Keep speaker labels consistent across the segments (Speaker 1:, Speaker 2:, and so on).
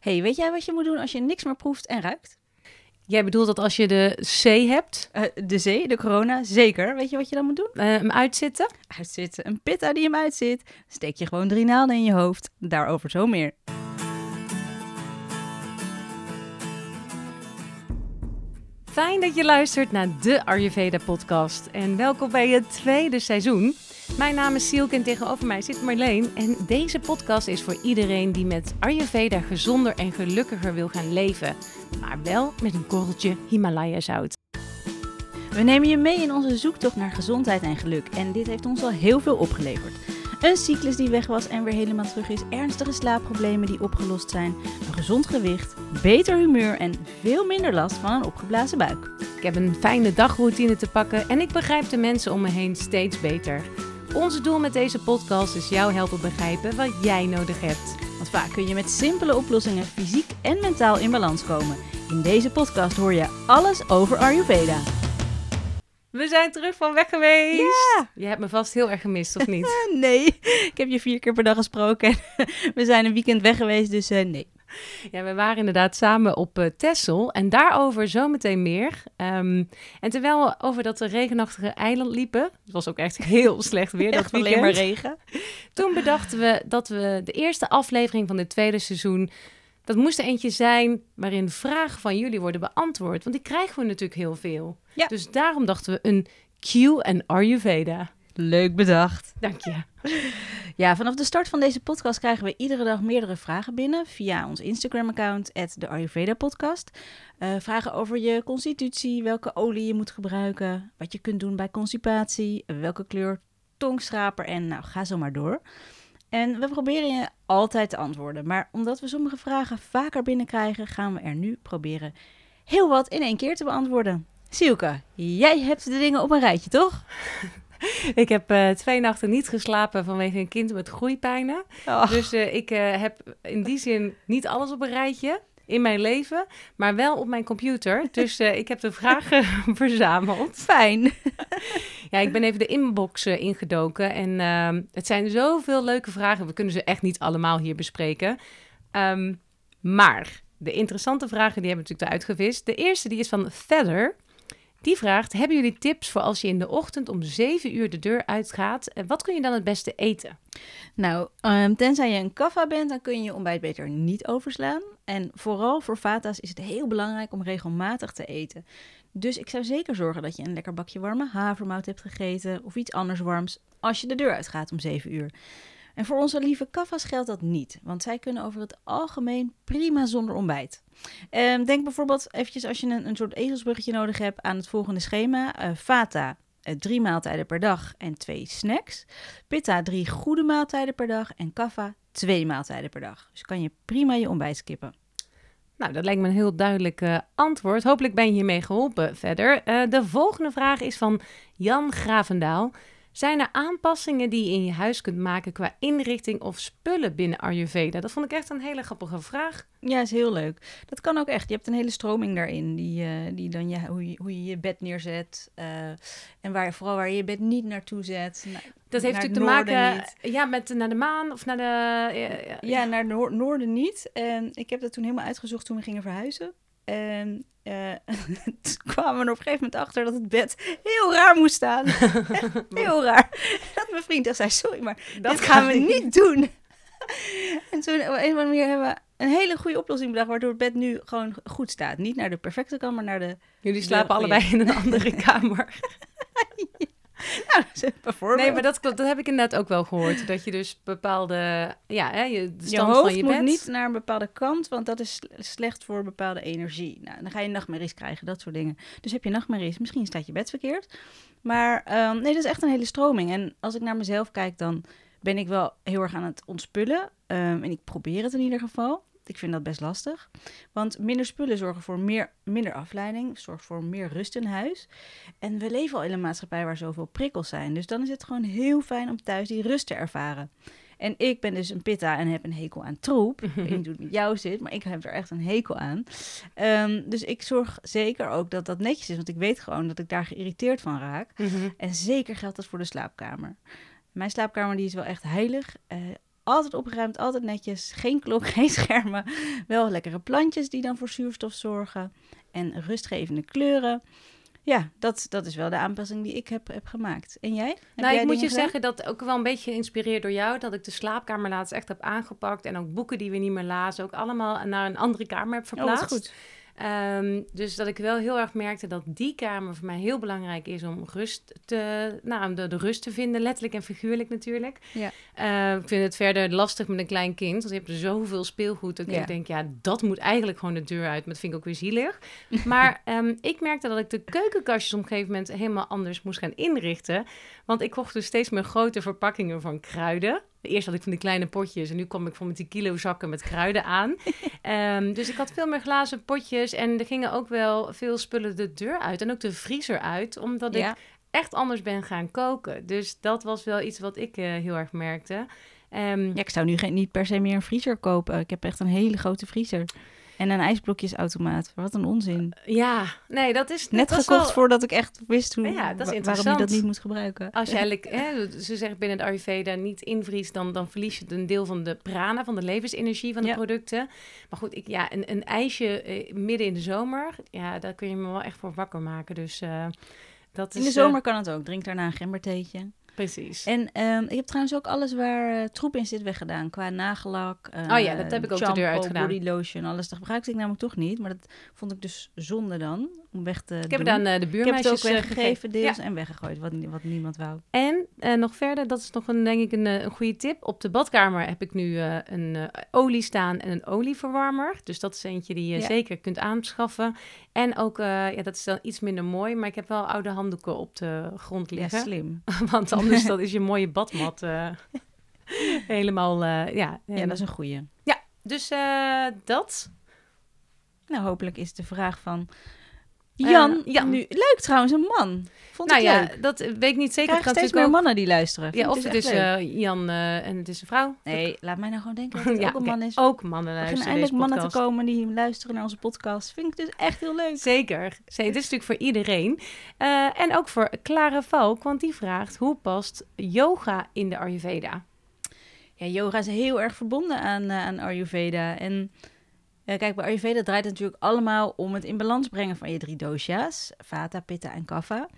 Speaker 1: hey, weet jij wat je moet doen als je niks meer proeft en ruikt?
Speaker 2: Jij bedoelt dat als je de C hebt,
Speaker 1: Eh, de zee, de corona, zeker. Weet je wat je dan moet doen?
Speaker 2: eh, hem uitzitten?
Speaker 1: Uitzitten. Een pitta die hem uitzit. Steek je gewoon drie naalden in je hoofd. Daarover zo meer.
Speaker 2: Fijn dat je luistert naar de Ayurveda podcast en welkom bij het tweede seizoen. Mijn naam is Sielke en tegenover mij zit Marleen en deze podcast is voor iedereen die met Ayurveda gezonder en gelukkiger wil gaan leven, maar wel met een korreltje Himalaya zout.
Speaker 1: We nemen je mee in onze zoektocht naar gezondheid en geluk. En dit heeft ons al heel veel opgeleverd. Een cyclus die weg was en weer helemaal terug is. Ernstige slaapproblemen die opgelost zijn. Een gezond gewicht, beter humeur en veel minder last van een opgeblazen buik.
Speaker 2: Ik heb een fijne dagroutine te pakken en ik begrijp de mensen om me heen steeds beter. Ons doel met deze podcast is jou helpen begrijpen wat jij nodig hebt.
Speaker 1: Want vaak kun je met simpele oplossingen fysiek en mentaal in balans komen. In deze podcast hoor je alles over Ayurveda.
Speaker 2: We zijn terug van weg geweest.
Speaker 1: Ja!
Speaker 2: Je hebt me vast heel erg gemist, of niet?
Speaker 1: Nee, ik heb je vier keer per dag gesproken. We zijn een weekend weg geweest, dus eh, nee.
Speaker 2: Ja, we waren inderdaad samen op uh, Texel en daarover zometeen meer. Um, en terwijl we over dat regenachtige eiland liepen, het was ook echt heel slecht weer dat weekend.
Speaker 1: alleen maar regen.
Speaker 2: Toen bedachten we dat we de eerste aflevering van dit tweede seizoen, dat moest er eentje zijn waarin vragen van jullie worden beantwoord. Want die krijgen we natuurlijk heel veel.
Speaker 1: Ja.
Speaker 2: Dus daarom dachten we een Q en Ayurveda.
Speaker 1: Leuk bedacht.
Speaker 2: Dank je.
Speaker 1: Ja, vanaf de start van deze podcast krijgen we iedere dag meerdere vragen binnen via ons Instagram-account, de Ayurveda Podcast. Uh, vragen over je constitutie, welke olie je moet gebruiken, wat je kunt doen bij constipatie, welke kleur tongschraper en nou, ga zo maar door. En we proberen je altijd te antwoorden, maar omdat we sommige vragen vaker binnenkrijgen, gaan we er nu proberen heel wat in één keer te beantwoorden. Sielke, jij hebt de dingen op een rijtje, toch?
Speaker 2: Ik heb uh, twee nachten niet geslapen vanwege een kind met groeipijnen.
Speaker 1: Oh.
Speaker 2: Dus uh, ik uh, heb in die zin niet alles op een rijtje in mijn leven, maar wel op mijn computer. Dus ik heb de vragen verzameld.
Speaker 1: Fijn.
Speaker 2: ja, ik ben even de inbox ingedoken en ehm, het zijn zoveel leuke vragen. We kunnen ze echt niet allemaal hier bespreken. Um, maar de interessante vragen die hebben we natuurlijk eruit gevist. De eerste die is van Feather. Die vraagt: Hebben jullie tips voor als je in de ochtend om 7 uur de deur uitgaat? En wat kun je dan het beste eten?
Speaker 1: Nou, um, tenzij je een kaffa bent, dan kun je je ontbijt beter niet overslaan. En vooral voor vata's is het heel belangrijk om regelmatig te eten. Dus ik zou zeker zorgen dat je een lekker bakje warme havermout hebt gegeten of iets anders warms als je de deur uitgaat om 7 uur. En voor onze lieve kaffa's geldt dat niet, want zij kunnen over het algemeen prima zonder ontbijt. Um, denk bijvoorbeeld eventjes als je een, een soort ezelsbruggetje nodig hebt aan het volgende schema. Uh, Vata, uh, drie maaltijden per dag en twee snacks. Pitta, drie goede maaltijden per dag. En Kaffa, twee maaltijden per dag. Dus kan je prima je ontbijt skippen.
Speaker 2: Nou, dat lijkt me een heel duidelijk uh, antwoord. Hopelijk ben je hiermee geholpen verder. De volgende vraag is van Jan Gravendaal. Zijn er aanpassingen die je in je huis kunt maken qua inrichting of spullen binnen Ayurveda? Dat vond ik echt een hele grappige vraag.
Speaker 1: Ja, is heel leuk. Dat kan ook echt. Je hebt een hele stroming daarin, die, uh, die dan je, hoe, je, hoe je je bed neerzet. Uh, en waar, vooral waar je je bed niet naartoe zet. Na,
Speaker 2: dat heeft natuurlijk te maken niet. ja, met naar de maan of naar de...
Speaker 1: Ja, ja naar het noor noorden niet. En ik heb dat toen helemaal uitgezocht toen we gingen verhuizen. En uh, toen kwamen we er op een gegeven moment achter dat het bed heel raar moest staan. Heel raar. Dat mijn vriend echt zei, sorry, maar dat dit gaan we niet doen. en toen op een of andere manier hebben we een hele goede oplossing bedacht, waardoor het bed nu gewoon goed staat. Niet naar de perfecte kamer, maar naar de...
Speaker 2: Jullie slapen allebei in een andere kamer.
Speaker 1: ja. Nou, bijvoorbeeld.
Speaker 2: Nee, maar dat, dat heb ik inderdaad ook wel gehoord. Dat je dus bepaalde, ja, hè, je, de stand
Speaker 1: je hoofd
Speaker 2: van je
Speaker 1: moet
Speaker 2: bed.
Speaker 1: niet naar een bepaalde kant, want dat is slecht voor bepaalde energie. Nou, dan ga je nachtmerries krijgen, dat soort dingen. Dus heb je nachtmerries, misschien staat je bed verkeerd. Maar um, nee, dat is echt een hele stroming. En als ik naar mezelf kijk, dan ben ik wel heel erg aan het ontspullen. Um, en ik probeer het in ieder geval. Ik vind dat best lastig. Want minder spullen zorgen voor meer, minder afleiding, zorgt voor meer rust in huis. En we leven al in een maatschappij waar zoveel prikkels zijn. Dus dan is het gewoon heel fijn om thuis die rust te ervaren. En ik ben dus een pitta en heb een hekel aan troep. ik weet niet hoe het met jou zit, maar ik heb er echt een hekel aan. Um, dus ik zorg zeker ook dat dat netjes is. Want ik weet gewoon dat ik daar geïrriteerd van raak.
Speaker 2: Mhm.
Speaker 1: En zeker geldt dat voor de slaapkamer. Mijn slaapkamer die is wel echt heilig. Uh, Altijd opgeruimd, altijd netjes. Geen klok, geen schermen. Wel lekkere plantjes die dan voor zuurstof zorgen. En rustgevende kleuren. Ja, dat, dat is wel de aanpassing die ik heb, heb gemaakt. En jij? Heb
Speaker 2: nou,
Speaker 1: jij
Speaker 2: ik moet je
Speaker 1: gedaan?
Speaker 2: zeggen dat ook wel een beetje geïnspireerd door jou, dat ik de slaapkamer laatst echt heb aangepakt en ook boeken die we niet meer lazen, ook allemaal naar een andere kamer heb
Speaker 1: Oh,
Speaker 2: verplaatst.
Speaker 1: goed.
Speaker 2: Ehm, dus dat ik wel heel erg merkte dat die kamer voor mij heel belangrijk is om rust te, nou, om de, de rust te vinden, letterlijk en figuurlijk natuurlijk.
Speaker 1: Ja.
Speaker 2: Eh, ik vind het verder lastig met een klein kind, want je hebt zoveel speelgoed. Dat
Speaker 1: Ja.
Speaker 2: ik denk, ja, dat moet eigenlijk gewoon de deur uit. Maar dat vind ik ook weer zielig. maar ehm, ik merkte dat ik de keukenkastjes op een gegeven moment helemaal anders moest gaan inrichten. Want ik kocht dus steeds meer grote verpakkingen van kruiden. Eerst had ik van die kleine potjes en nu kwam ik van met die kilo zakken met kruiden aan. Ehm, dus ik had veel meer glazen potjes en er gingen ook wel veel spullen de deur uit en ook de vriezer uit, omdat ik echt anders ben gaan koken. Dus dat was wel iets wat ik eh, heel erg merkte. Ehm,
Speaker 1: Ja, ik zou nu geen, niet per se meer een vriezer kopen. Ik heb echt een hele grote vriezer. En een ijsblokjesautomaat. Wat een onzin.
Speaker 2: ja, nee, dat is
Speaker 1: Net
Speaker 2: dat
Speaker 1: gekocht
Speaker 2: wel-
Speaker 1: voordat ik echt wist hoe,
Speaker 2: Ja, dat is
Speaker 1: wa- waarom je dat niet moet gebruiken.
Speaker 2: Als je eigenlijk, hè, ze zeggen binnen de Ayurveda, niet invriest, dan, dan verlies je een deel van de prana, van de levensenergie van de
Speaker 1: Ja.
Speaker 2: producten. Maar goed, ik, ja, een, een ijsje eh, midden in de zomer, ja, daar kun je me wel echt voor wakker maken. Dus eh, dat
Speaker 1: In
Speaker 2: is...
Speaker 1: de
Speaker 2: eh,
Speaker 1: zomer kan het ook. Drink daarna een gembertheetje.
Speaker 2: Precies.
Speaker 1: En ehm, ik heb trouwens ook alles waar eh, troep in zit weggedaan. Qua nagellak. eh,
Speaker 2: Oh ja, dat heb ik ook de deur
Speaker 1: shampoo,
Speaker 2: uitgedaan.
Speaker 1: body lotion, alles. Dat gebruikte ik namelijk toch niet. Maar dat vond ik dus zonde dan. Om weg te
Speaker 2: ik heb
Speaker 1: doen.
Speaker 2: het aan eh, de
Speaker 1: het ook
Speaker 2: buurmeisjes eh,
Speaker 1: weggegeven deels
Speaker 2: Ja.
Speaker 1: en weggegooid. Wat, wat niemand wou.
Speaker 2: En eh, nog verder, dat is nog een, denk ik een, een goede tip. Op de badkamer heb ik nu een eh, olie staan en een olieverwarmer. Dus dat is eentje die je
Speaker 1: Ja.
Speaker 2: zeker kunt aanschaffen. En ook, ja, dat is dan iets minder mooi, maar ik heb wel oude handdoeken op de grond
Speaker 1: Ja,
Speaker 2: liggen.
Speaker 1: slim.
Speaker 2: Want anders dan is je mooie badmat helemaal, ja.
Speaker 1: Ja, dat is een goeie.
Speaker 2: Dus eh, dat.
Speaker 1: Nou, hopelijk is de vraag van...
Speaker 2: Eh,
Speaker 1: Jan,
Speaker 2: Jan.
Speaker 1: Nu, leuk trouwens, een man. Vond
Speaker 2: nou
Speaker 1: ik
Speaker 2: ja,
Speaker 1: leuk.
Speaker 2: dat weet ik niet
Speaker 1: Ik
Speaker 2: zeker.
Speaker 1: krijg
Speaker 2: kan
Speaker 1: steeds meer
Speaker 2: natuurlijk
Speaker 1: mannen die luisteren.
Speaker 2: ook-
Speaker 1: Vind
Speaker 2: Ja,
Speaker 1: ik
Speaker 2: of het is eh, Jan eh, en het is een vrouw.
Speaker 1: Nee, laat mij nou gewoon denken dat het
Speaker 2: ja,
Speaker 1: ook een man is.
Speaker 2: ook mannen
Speaker 1: Er
Speaker 2: luisteren
Speaker 1: beginnen eindelijk mannen te komen die luisteren naar onze podcast. Vind ik dus echt heel leuk.
Speaker 2: Zeker. Zee, dit is natuurlijk voor iedereen. En ook voor Clara Valk, want die vraagt... hoe past yoga in de Ayurveda?
Speaker 1: Ja, yoga is heel erg verbonden aan, aan Ayurveda. En eh, kijk, bij Ayurveda draait het natuurlijk allemaal om het in balans brengen van je drie dosha's. Vata, Pitta en Kapha.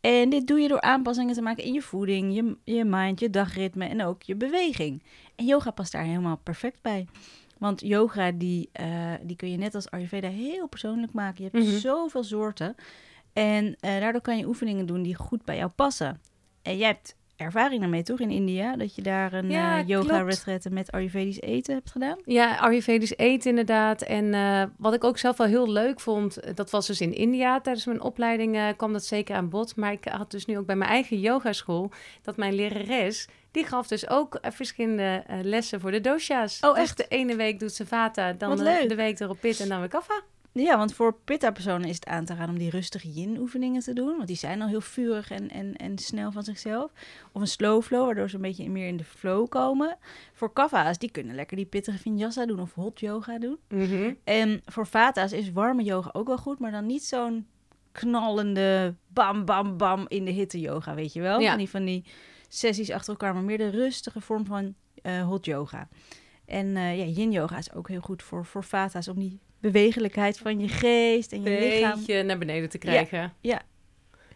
Speaker 1: En dit doe je door aanpassingen te maken in je voeding, je, je mind, je dagritme en ook je beweging. En yoga past daar helemaal perfect bij. Want yoga, die, eh, die kun je net als Ayurveda heel persoonlijk maken. Je hebt
Speaker 2: Mhm.
Speaker 1: zoveel soorten. En eh, daardoor kan je oefeningen doen die goed bij jou passen. En jij hebt ervaring daarmee, toch, in India? Dat je daar een
Speaker 2: Ja,
Speaker 1: eh, yoga
Speaker 2: klopt.
Speaker 1: retreat met Ayurvedisch eten hebt gedaan?
Speaker 2: Ja, Ayurvedisch eten inderdaad. En eh, wat ik ook zelf wel heel leuk vond... eh, dat was dus in India. Tijdens mijn opleiding eh, kwam dat zeker aan bod. Maar ik had dus nu ook bij mijn eigen yogaschool... dat mijn lerares... die gaf dus ook eh, verschillende eh, lessen voor de dosha's.
Speaker 1: Oh,
Speaker 2: Dus
Speaker 1: echt?
Speaker 2: de ene week doet ze vata, dan de week erop pit en dan weer kaffa.
Speaker 1: Ja, want voor Pitta-personen is het aan te raden om die rustige yin-oefeningen te doen. Want die zijn al heel vurig en, en, en snel van zichzelf. Of een slow flow, waardoor ze een beetje meer in de flow komen. Voor Kapha's, die kunnen lekker die pittige vinyasa doen of hot yoga doen. En voor Vata's is warme yoga ook wel goed, maar dan niet zo'n knallende bam, bam, bam in de hitte yoga, weet je wel?
Speaker 2: Ja.
Speaker 1: Van, die, van die sessies achter elkaar, maar meer de rustige vorm van eh, hot yoga. En eh, ja, yin yoga is ook heel goed voor, voor Vata's, om die bewegelijkheid van je geest en je lichaam.
Speaker 2: beetje naar beneden te krijgen.
Speaker 1: ja.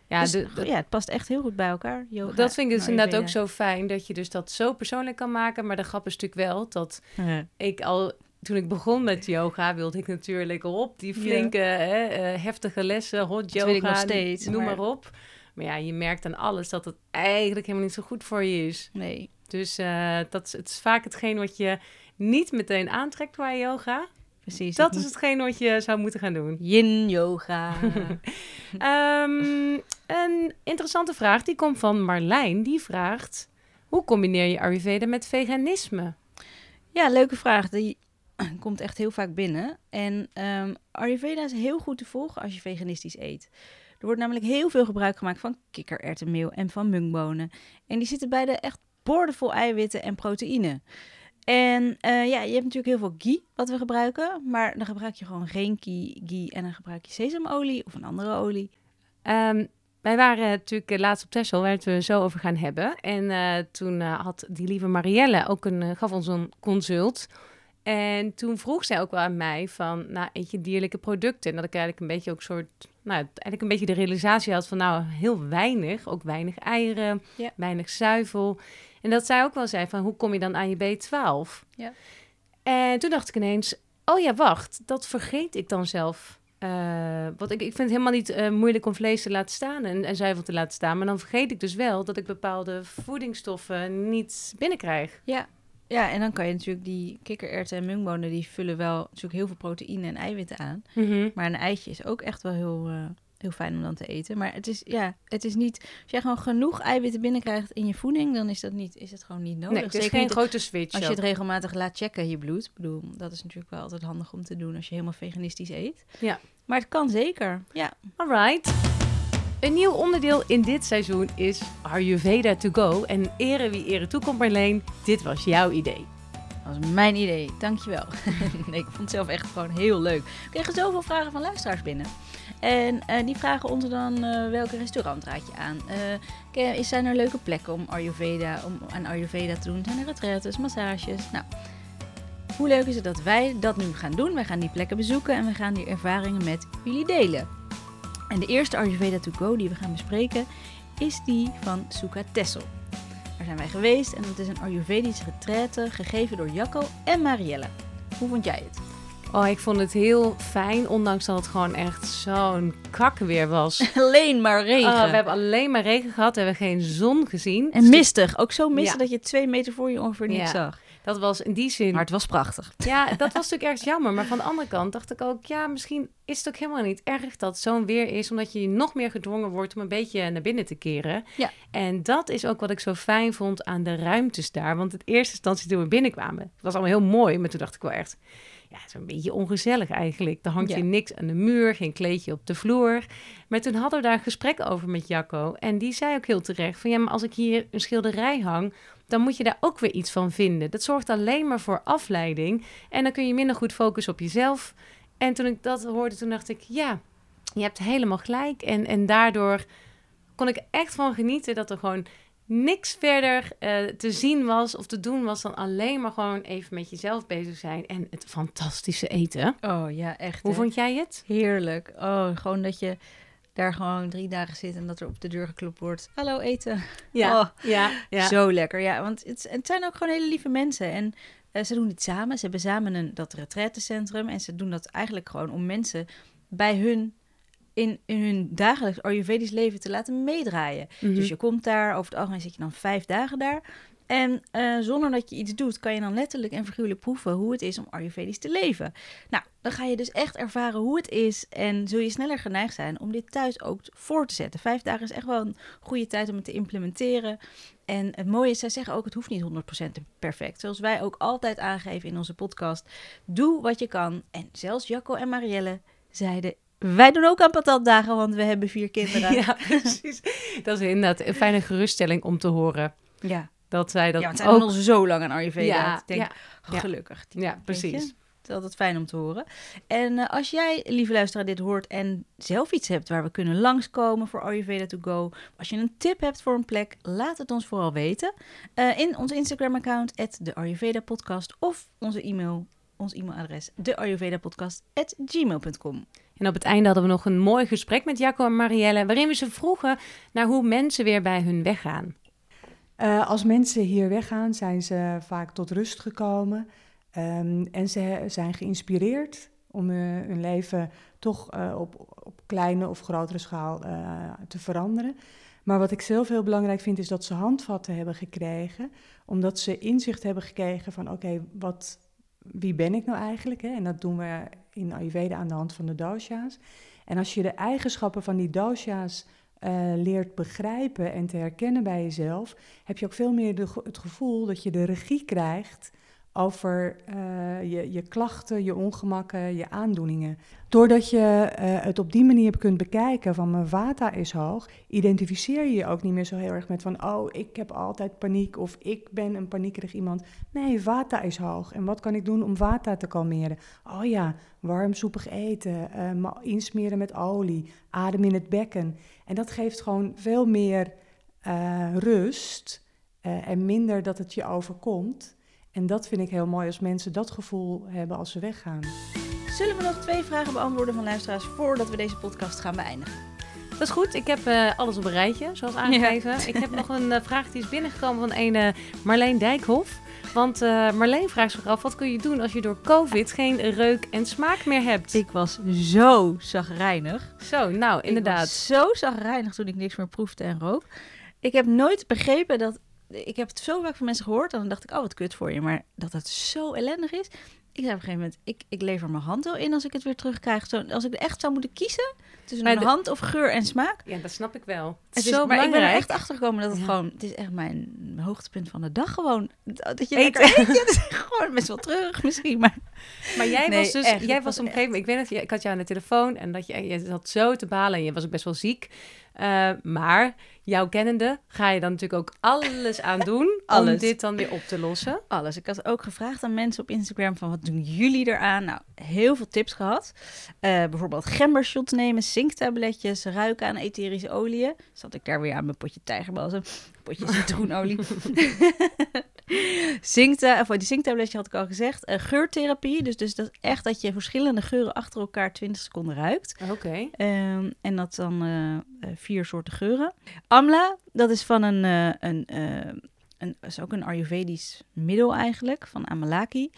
Speaker 2: Ja,
Speaker 1: Dus,
Speaker 2: de- de-
Speaker 1: ja, het past echt heel goed bij elkaar. Yoga
Speaker 2: dat vind ik dus
Speaker 1: en
Speaker 2: inderdaad ook zo fijn dat je dus dat zo persoonlijk kan maken. Maar de grap is natuurlijk wel dat
Speaker 1: Ja.
Speaker 2: ik al toen ik begon met yoga wilde ik natuurlijk op die flinke hè, eh, heftige lessen, hot yoga,
Speaker 1: wil ik nog steeds,
Speaker 2: noem
Speaker 1: maar-
Speaker 2: maar op. Maar ja, je merkt aan alles dat het eigenlijk helemaal niet zo goed voor je is.
Speaker 1: Nee,
Speaker 2: Dus eh, dat is, het is vaak hetgeen wat je niet meteen aantrekt qua yoga.
Speaker 1: Precies.
Speaker 2: Dat is hetgeen wat je zou moeten gaan doen.
Speaker 1: yin yoga.
Speaker 2: Ehm, een interessante vraag, die komt van Marlijn. Die vraagt, hoe combineer je Ayurveda met veganisme?
Speaker 1: Ja, leuke vraag. Die komt echt heel vaak binnen. En ehm, Ayurveda is heel goed te volgen als je veganistisch eet. Er wordt namelijk heel veel gebruik gemaakt van kikkererwtenmeel en van mungbonen. En die zitten beide echt boordevol eiwitten en proteïne. En eh, ja, je hebt natuurlijk heel veel ghee wat we gebruiken. Maar dan gebruik je gewoon geen ghee, ghee en dan gebruik je sesamolie of een andere olie.
Speaker 2: Ehm, wij waren natuurlijk eh, laatst op Texel, waar het we zo over gaan hebben. En uh, toen uh, had die lieve Marielle ook een, gaf ons een consult. En toen vroeg zij ook wel aan mij van, nou, eet je dierlijke producten? En dat ik eigenlijk een beetje ook soort, nou, eigenlijk een beetje de realisatie had van, nou, heel weinig. Ook weinig eieren, ja. weinig zuivel. En dat zij ook wel zei van, hoe kom je dan aan je B12? Ja. En toen dacht ik ineens, oh ja, wacht, dat vergeet ik dan zelf uh, want ik, ik vind het helemaal niet uh, moeilijk om vlees te laten staan en, en zuivel te laten staan. Maar dan vergeet ik dus wel dat ik bepaalde voedingsstoffen niet binnenkrijg.
Speaker 1: Ja, ja en dan kan je natuurlijk die kikkererwten en mungbonen... die vullen wel natuurlijk heel veel proteïne en eiwitten aan. Mm -hmm. Maar een eitje is ook echt wel heel... Uh, heel fijn om dan te eten. Maar het is, ja, het is niet... Als jij gewoon genoeg eiwitten binnenkrijgt in je voeding... dan is dat niet, is het gewoon niet nodig.
Speaker 2: Nee, het is geen grote switch.
Speaker 1: Als je het regelmatig laat checken, je bloed. Ik bedoel, dat is natuurlijk wel altijd handig om te doen... als je helemaal veganistisch eet. Ja. Maar het kan zeker, ja.
Speaker 2: Alright. Een nieuw onderdeel in dit seizoen is Ayurveda to go. En ere wie ere toekomt Marleen, dit was jouw idee.
Speaker 1: Dat was mijn idee, dankjewel. nee, ik vond het zelf echt gewoon heel leuk. We kregen zoveel vragen van luisteraars binnen. En uh, die vragen ons dan uh, welke restaurant raad je aan? Uh, zijn er leuke plekken om Ayurveda, om aan Ayurveda te doen? Zijn er retretes, massages? Nou, hoe leuk is het dat wij dat nu gaan doen? Wij gaan die plekken bezoeken en we gaan die ervaringen met jullie delen. En de eerste Ayurveda to go die we gaan bespreken is die van Sukha Tessel. Daar zijn wij geweest en het is een Ayurvedische retraite gegeven door Jacco en Marielle. Hoe vond jij het?
Speaker 2: Oh, ik vond het heel fijn, ondanks dat het gewoon echt zo'n kak weer was.
Speaker 1: alleen maar regen.
Speaker 2: Oh, we hebben alleen maar regen gehad, we hebben geen zon gezien.
Speaker 1: En mistig, ook zo mistig dat je twee meter voor je ongeveer niet zag.
Speaker 2: Dat was in die zin...
Speaker 1: Maar het was prachtig.
Speaker 2: Ja, dat was natuurlijk ergens jammer. Maar van de andere kant dacht ik ook... Ja, misschien is het ook helemaal niet erg dat zo'n weer is. Omdat je nog meer gedwongen wordt om een beetje naar binnen te keren. Ja. En dat is ook wat ik zo fijn vond aan de ruimtes daar. Want in eerste instantie toen we binnenkwamen... Het was allemaal heel mooi. Maar toen dacht ik wel echt ja, het is een beetje ongezellig eigenlijk. Er hangt je niks aan de muur, geen kleedje op de vloer. Maar toen hadden we daar een gesprek over met Jacco. En die zei ook heel terecht van ja, maar als ik hier een schilderij hang, dan moet je daar ook weer iets van vinden. Dat zorgt alleen maar voor afleiding. En dan kun je minder goed focussen op jezelf. En toen ik dat hoorde, toen dacht ik, ja, je hebt helemaal gelijk. En, en daardoor kon ik echt van genieten dat er gewoon niks verder uh, te zien was of te doen was dan alleen maar gewoon even met jezelf bezig zijn en het fantastische eten.
Speaker 1: Oh ja, echt.
Speaker 2: Hoe hè? vond jij het?
Speaker 1: Heerlijk. Oh, gewoon dat je daar gewoon drie dagen zit en dat er op de deur geklopt wordt. Hallo eten. Ja, oh, ja, ja. Zo lekker. Ja, want het, het, zijn ook gewoon hele lieve mensen en uh, ze doen het samen. Ze hebben samen een, dat retraitecentrum en ze doen dat eigenlijk gewoon om mensen bij hun in, in hun dagelijks Ayurvedisch leven te laten meedraaien. Mhm. Dus je komt daar, over het algemeen zit je dan vijf dagen daar. En uh, zonder dat je iets doet, kan je dan letterlijk en figuurlijk proeven hoe het is om Ayurvedisch te leven. Nou, dan ga je dus echt ervaren hoe het is en zul je sneller geneigd zijn om dit thuis ook voor te zetten. Vijf dagen is echt wel een goede tijd om het te implementeren. En het mooie is, zij zeggen ook, het hoeft niet 100% perfect. Zoals wij ook altijd aangeven in onze podcast. Doe wat je kan. En zelfs Jacco en Marielle zeiden, wij doen ook aan patatdagen, want we hebben vier kinderen.
Speaker 2: Ja, precies. Dat is inderdaad een fijne geruststelling om te horen. Ja. Dat zij dat
Speaker 1: ja, want zij ook... al zo lang aan Ayurveda. Ja, ik denk,
Speaker 2: ja.
Speaker 1: gelukkig.
Speaker 2: Ja, precies.
Speaker 1: Het is altijd fijn om te horen. En uh, als jij, lieve luisteraar, dit hoort en zelf iets hebt waar we kunnen langskomen voor Ayurveda to go. Als je een tip hebt voor een plek, laat het ons vooral weten. Uh, in ons Instagram-account, de Ayurveda Podcast, of onze e-mail, ons e-mailadres, deayurvedapodcast.gmail.com.
Speaker 2: En op het einde hadden we nog een mooi gesprek met Jacco en Marielle, waarin we ze vroegen naar hoe mensen weer bij hun weggaan.
Speaker 3: Uh, als mensen hier weggaan, zijn ze vaak tot rust gekomen um, en ze zijn geïnspireerd om uh, hun leven toch uh, op, op kleine of grotere schaal te veranderen. Maar wat ik zelf heel belangrijk vind, is dat ze handvatten hebben gekregen, omdat ze inzicht hebben gekregen van oké, wat wie ben ik nou eigenlijk? Hè? En dat doen we in Ayurveda aan de hand van de dosha's. En als je de eigenschappen van die dosha's uh, leert begrijpen en te herkennen bij jezelf, heb je ook veel meer het gevoel dat je de regie krijgt over eh, je, je klachten, je ongemakken, je aandoeningen. Doordat je eh, het op die manier kunt bekijken van mijn vata is hoog, identificeer je je ook niet meer zo heel erg met van oh, ik heb altijd paniek of ik ben een paniekerig iemand. Nee, vata is hoog. En wat kan ik doen om vata te kalmeren? Oh ja, warm soepig eten, uh, insmeren met olie, adem in het bekken. En dat geeft gewoon veel meer rust en minder dat het je overkomt. En dat vind ik heel mooi als mensen dat gevoel hebben als ze weggaan.
Speaker 1: Zullen we nog twee vragen beantwoorden van luisteraars voordat we deze podcast gaan beëindigen?
Speaker 2: Dat is goed. Ik heb uh, alles op een rijtje, zoals aangegeven. Ik heb nog een uh, vraag die is binnengekomen van een uh, Marleen Dijkhoff. Want Marleen vraagt zich af, wat kun je doen als je door COVID geen reuk en smaak meer hebt?
Speaker 1: Ik was zo zagrijnig.
Speaker 2: Zo, nou inderdaad.
Speaker 1: zo zagrijnig toen ik niks meer proefde en rook. Ik heb nooit begrepen dat ik heb het zo vaak van mensen gehoord. En dan dacht ik, oh, wat kut voor je. Maar dat het zo ellendig is. Ik zei op een gegeven moment, ik, ik lever mijn hand wel in als ik het weer terugkrijg. Zo, als ik echt zou moeten kiezen tussen mijn hand of geur en smaak.
Speaker 2: Ja, dat snap ik wel.
Speaker 1: Het, is, zo maar ik ben er echt achter gekomen dat het gewoon, het is echt mijn hoogtepunt van de dag gewoon. Dat je Eten. lekker eet. is gewoon best wel terug misschien, maar...
Speaker 2: Maar jij was dus, jij was op een gegeven moment, ik weet dat ik had jou aan de telefoon en dat je, je zat zo te balen en je was ook best wel ziek. Uh, maar jouw kennende ga je dan natuurlijk ook alles aan doen alles. om dit dan weer op te lossen.
Speaker 1: Alles. Ik had ook gevraagd aan mensen op Instagram van wat doen jullie eraan? Nou, heel veel tips gehad. Uh, bijvoorbeeld gembershots nemen, zinktabletjes, ruiken aan etherische oliën. Zat ik daar weer aan mijn potje tijgerbalsem, potje citroenolie. Zinkte, of die zinktabletje had ik al gezegd. Uh, geurtherapie, dus, dus dat is echt dat je verschillende geuren achter elkaar 20 seconden ruikt.
Speaker 2: Oké.
Speaker 1: Ehm, en dat dan uh, vier soorten geuren. Amla, dat is van een, uh, een, een, is ook een Ayurvedisch middel eigenlijk, van Amalaki.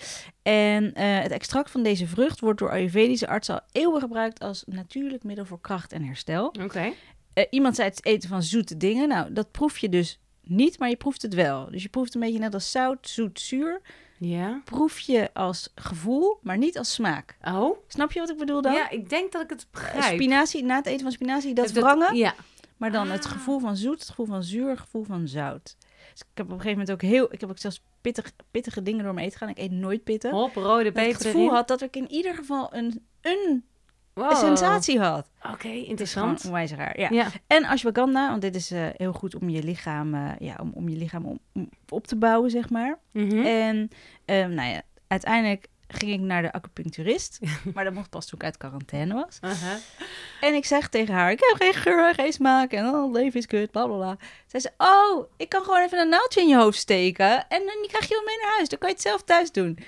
Speaker 1: En het extract van deze vrucht wordt door Ayurvedische artsen al eeuwen gebruikt als natuurlijk middel voor kracht en herstel.
Speaker 2: Oké.
Speaker 1: Iemand zei het eten van zoete dingen. Nou, dat proef je dus niet, maar je proeft het wel. Dus je proeft een beetje net als zout, zoet, zuur.
Speaker 2: Ja.
Speaker 1: Proef je als gevoel, maar niet als smaak.
Speaker 2: Oh.
Speaker 1: Snap je wat ik bedoel dan?
Speaker 2: Ja, ik denk dat ik het begrijp.
Speaker 1: Spinazie, na het eten van spinazie, dat, wrangen.
Speaker 2: Ja.
Speaker 1: Maar dan het ah. gevoel van zoet, het gevoel van zuur, het gevoel van zout. Dus ik heb op een gegeven moment ook heel... Ik heb ook zelfs pittig, pittige dingen door mijn eten gaan. Ik eet nooit pittig.
Speaker 2: Hop, rode
Speaker 1: peper Ik het gevoel had dat ik in ieder geval een, een wow. sensatie had.
Speaker 2: Oké, interessant.
Speaker 1: Onwijs raar, ja. ja. En ashwagandha, want dit is uh, heel goed om je lichaam, uh, ja, om, om je lichaam om, om op te bouwen, zeg maar.
Speaker 2: Mm -hmm.
Speaker 1: En um, nou ja, uiteindelijk ging ik naar de acupuncturist. maar dat mocht pas toen ik uit quarantaine was.
Speaker 2: Uh -huh.
Speaker 1: En ik zeg tegen haar, ik heb geen geur, geen smaak en oh, leven is kut, bla bla bla. Zij zei, oh, ik kan gewoon even een naaldje in je hoofd steken en dan krijg je wel mee naar huis. Dan kan je het zelf thuis doen.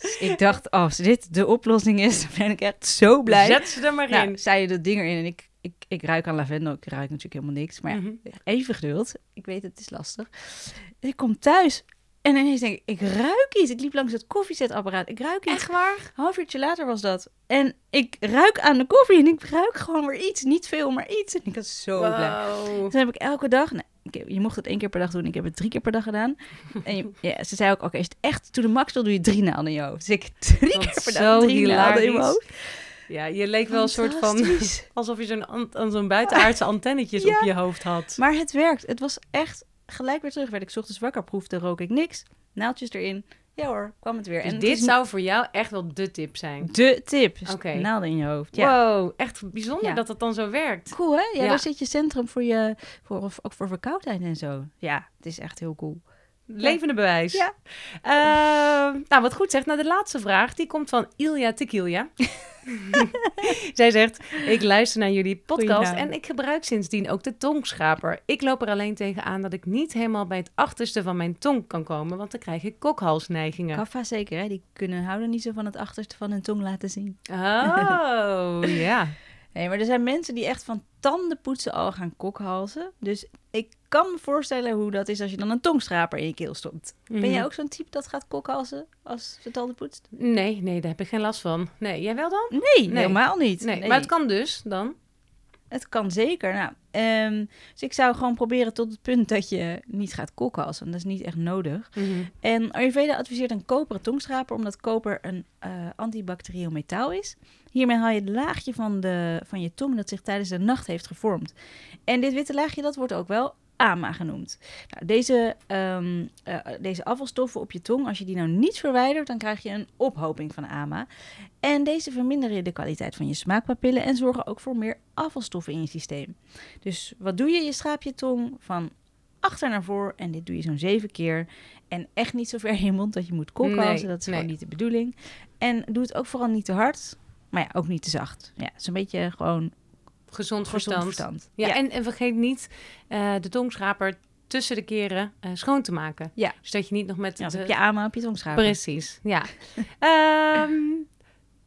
Speaker 1: Dus ik dacht, als dit de oplossing is, dan ben ik echt zo blij.
Speaker 2: Zet ze er maar
Speaker 1: nou,
Speaker 2: in.
Speaker 1: Zei je dat ding erin en ik, ik, ik ruik aan lavendel. Ik ruik natuurlijk helemaal niks. Maar
Speaker 2: mm
Speaker 1: -hmm. even geduld. Ik weet, het is lastig. Ik kom thuis en ineens denk ik, ik ruik iets. Ik liep langs het koffiezetapparaat. Ik ruik iets.
Speaker 2: Echt waar?
Speaker 1: Een half uurtje later was dat. En ik ruik aan de koffie en ik ruik gewoon weer iets. Niet veel, maar iets. En ik was zo
Speaker 2: wow.
Speaker 1: blij. Dus heb ik elke dag... Nou, je mocht het één keer per dag doen. Ik heb het drie keer per dag gedaan. En je, ja, ze zei ook, oké, okay, is het echt to the max, dan doe je drie naalden in je hoofd. Dus ik drie keer per dag drie hilarisch. naalden in mijn hoofd.
Speaker 2: Ja, je leek wel een soort van... alsof je zo'n zo'n buitenaardse antennetjes ja. op je hoofd had.
Speaker 1: Maar het werkt. Het was echt gelijk weer terug. Werd ik ochtends wakker, proefde, rook ik niks. Naaldjes erin. Ja hoor, kwam het weer.
Speaker 2: Dus en dit zou voor jou echt wel de tip zijn?
Speaker 1: De tip.
Speaker 2: Oké. Okay.
Speaker 1: Naalden in je hoofd. Ja.
Speaker 2: Wow, echt bijzonder ja. dat dat dan zo werkt.
Speaker 1: Cool hè? Ja, ja, daar zit je centrum voor je, voor, ook voor verkoudheid en zo. Ja, het is echt heel cool.
Speaker 2: Levende bewijs.
Speaker 1: Ja.
Speaker 2: Uh, nou, wat goed zegt. Nou, de laatste vraag, die komt van Ilja Tequilja. Zij zegt, ik luister naar jullie podcast en ik gebruik sindsdien ook de tongschaper. Ik loop er alleen tegenaan dat ik niet helemaal bij het achterste van mijn tong kan komen, want dan krijg ik kokhalsneigingen.
Speaker 1: Kaffa zeker, hè? Die kunnen houden niet zo van het achterste van hun tong laten zien.
Speaker 2: Oh, ja.
Speaker 1: Nee, maar er zijn mensen die echt van tandenpoetsen al gaan kokhalzen. Dus ik kan me voorstellen hoe dat is als je dan een tongschraper in je keel stopt. Mm. Ben jij ook zo'n type dat gaat kokhalzen als ze tanden poetst?
Speaker 2: Nee, nee, daar heb ik geen last van. Nee, jij wel dan?
Speaker 1: Nee, nee. helemaal niet.
Speaker 2: Nee. nee. Maar het kan dus dan?
Speaker 1: Het kan zeker. Nou, um, dus ik zou gewoon proberen tot het punt dat je niet gaat kokhalzen. Dat is niet echt nodig.
Speaker 2: Mm -hmm.
Speaker 1: En Ayurveda adviseert een koperen tongschraper, omdat koper een uh, antibacterieel metaal is. Hiermee haal je het laagje van, de, van je tong dat zich tijdens de nacht heeft gevormd. En dit witte laagje, dat wordt ook wel AMA genoemd. Nou, deze, ehm, eh, deze afvalstoffen op je tong, als je die nou niet verwijdert, dan krijg je een ophoping van AMA. En deze verminderen de kwaliteit van je smaakpapillen en zorgen ook voor meer afvalstoffen in je systeem. Dus wat doe je? Je schraap je tong van achter naar voor en dit doe je zo'n zeven keer. En echt niet zo ver in je mond dat je moet kokhalzen,
Speaker 2: Nee,
Speaker 1: dat is
Speaker 2: nee.
Speaker 1: gewoon niet de bedoeling. En doe het ook vooral niet te hard, maar ja, ook niet te zacht. Ja, zo'n beetje gewoon
Speaker 2: Gezond
Speaker 1: gezond
Speaker 2: verstand.
Speaker 1: verstand.
Speaker 2: Ja, En, en vergeet niet eh, de tongschraper tussen de keren eh, schoon te maken.
Speaker 1: Ja.
Speaker 2: Zodat je niet nog met
Speaker 1: Ja,
Speaker 2: het... eh,
Speaker 1: heb je AMA op je tong schrapen.
Speaker 2: Precies, ja. Ehm,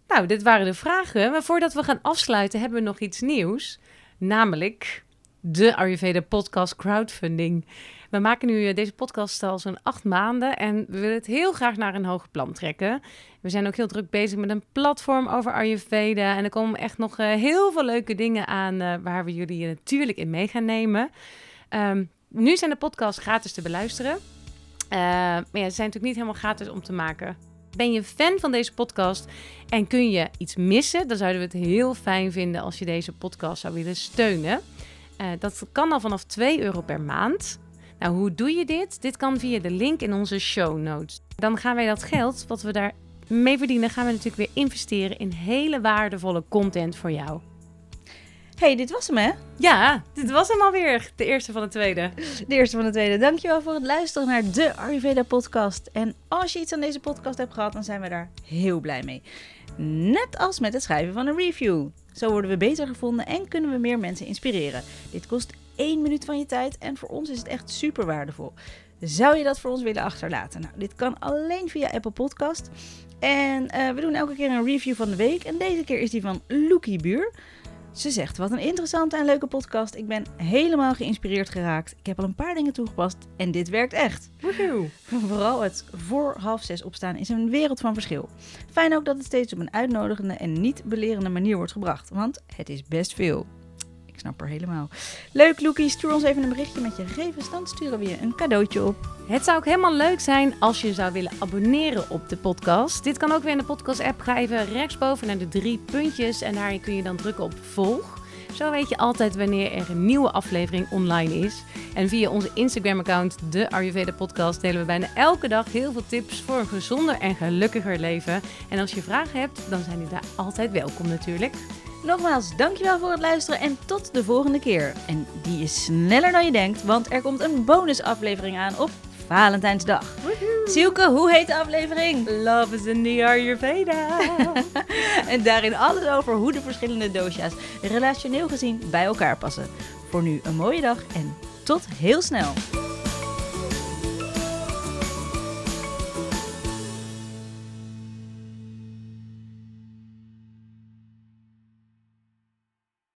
Speaker 2: nou, dit waren de vragen. Maar voordat we gaan afsluiten, hebben we nog iets nieuws. Namelijk de Ayurveda Podcast Crowdfunding. We maken nu eh, deze podcast al zo'n acht maanden en we willen het heel graag naar een hoger plan trekken. We zijn ook heel druk bezig met een platform over Ayurveda. En er komen echt nog eh, heel veel leuke dingen aan eh, waar we jullie natuurlijk in mee gaan nemen. Ehm, nu zijn de podcasts gratis te beluisteren. Maar ja, ze zijn natuurlijk niet helemaal gratis om te maken. Ben je fan van deze podcast en kun je iets missen, dan zouden we het heel fijn vinden als je deze podcast zou willen steunen. Dat kan al vanaf 2 euro per maand. Nou, hoe doe je dit? Dit kan via de link in onze show notes. Dan gaan wij dat geld wat we daar mee verdienen, gaan we natuurlijk weer investeren in hele waardevolle content voor jou.
Speaker 1: hey, dit was hem hè?
Speaker 2: Ja, dit was hem alweer. De eerste van de tweede.
Speaker 1: De eerste van de tweede. Dankjewel voor het luisteren naar de Ayurveda podcast. En als je iets aan deze podcast hebt gehad, dan zijn we daar heel blij mee. Net als met het schrijven van een review. Zo worden we beter gevonden en kunnen we meer mensen inspireren. Dit kost één minuut van je tijd en voor ons is het echt super waardevol. Zou je dat voor ons willen achterlaten? Nou, dit kan alleen via Apple Podcast. En eh, we doen elke keer een review van de week. En deze keer is die van Loekie Buur. Ze zegt, wat een interessante en leuke podcast. Ik ben helemaal geïnspireerd geraakt. Ik heb al een paar dingen toegepast en dit werkt echt.
Speaker 2: Woehoe.
Speaker 1: Vooral het voor half zes opstaan is een wereld van verschil. Fijn ook dat het steeds op een uitnodigende en niet belerende manier wordt gebracht, want het is best veel. Ik snap er helemaal. Leuk, Loekie. Stuur ons even een berichtje met je gegevens, dan sturen we je een cadeautje op.
Speaker 2: Het zou ook helemaal leuk zijn als je zou willen abonneren op de podcast. Dit kan ook weer in de podcast-app. Ga even rechtsboven naar de drie puntjes en daar kun je dan drukken op volg. Zo weet je altijd wanneer er een nieuwe aflevering online is. En via onze Instagram-account, de Ayurveda Podcast, delen we bijna elke dag heel veel tips voor een gezonder en gelukkiger leven. En als je vragen hebt, dan zijn die daar altijd welkom natuurlijk.
Speaker 1: Nogmaals, dankjewel voor het luisteren en tot de volgende keer. En die is sneller dan je denkt, want er komt een bonusaflevering aan op Valentijnsdag. Sielke, hoe heet de aflevering?
Speaker 2: Love is in the Ayurveda.
Speaker 1: En daarin alles over hoe de verschillende dosha's relationeel gezien bij elkaar passen. Voor nu een mooie dag en tot heel snel.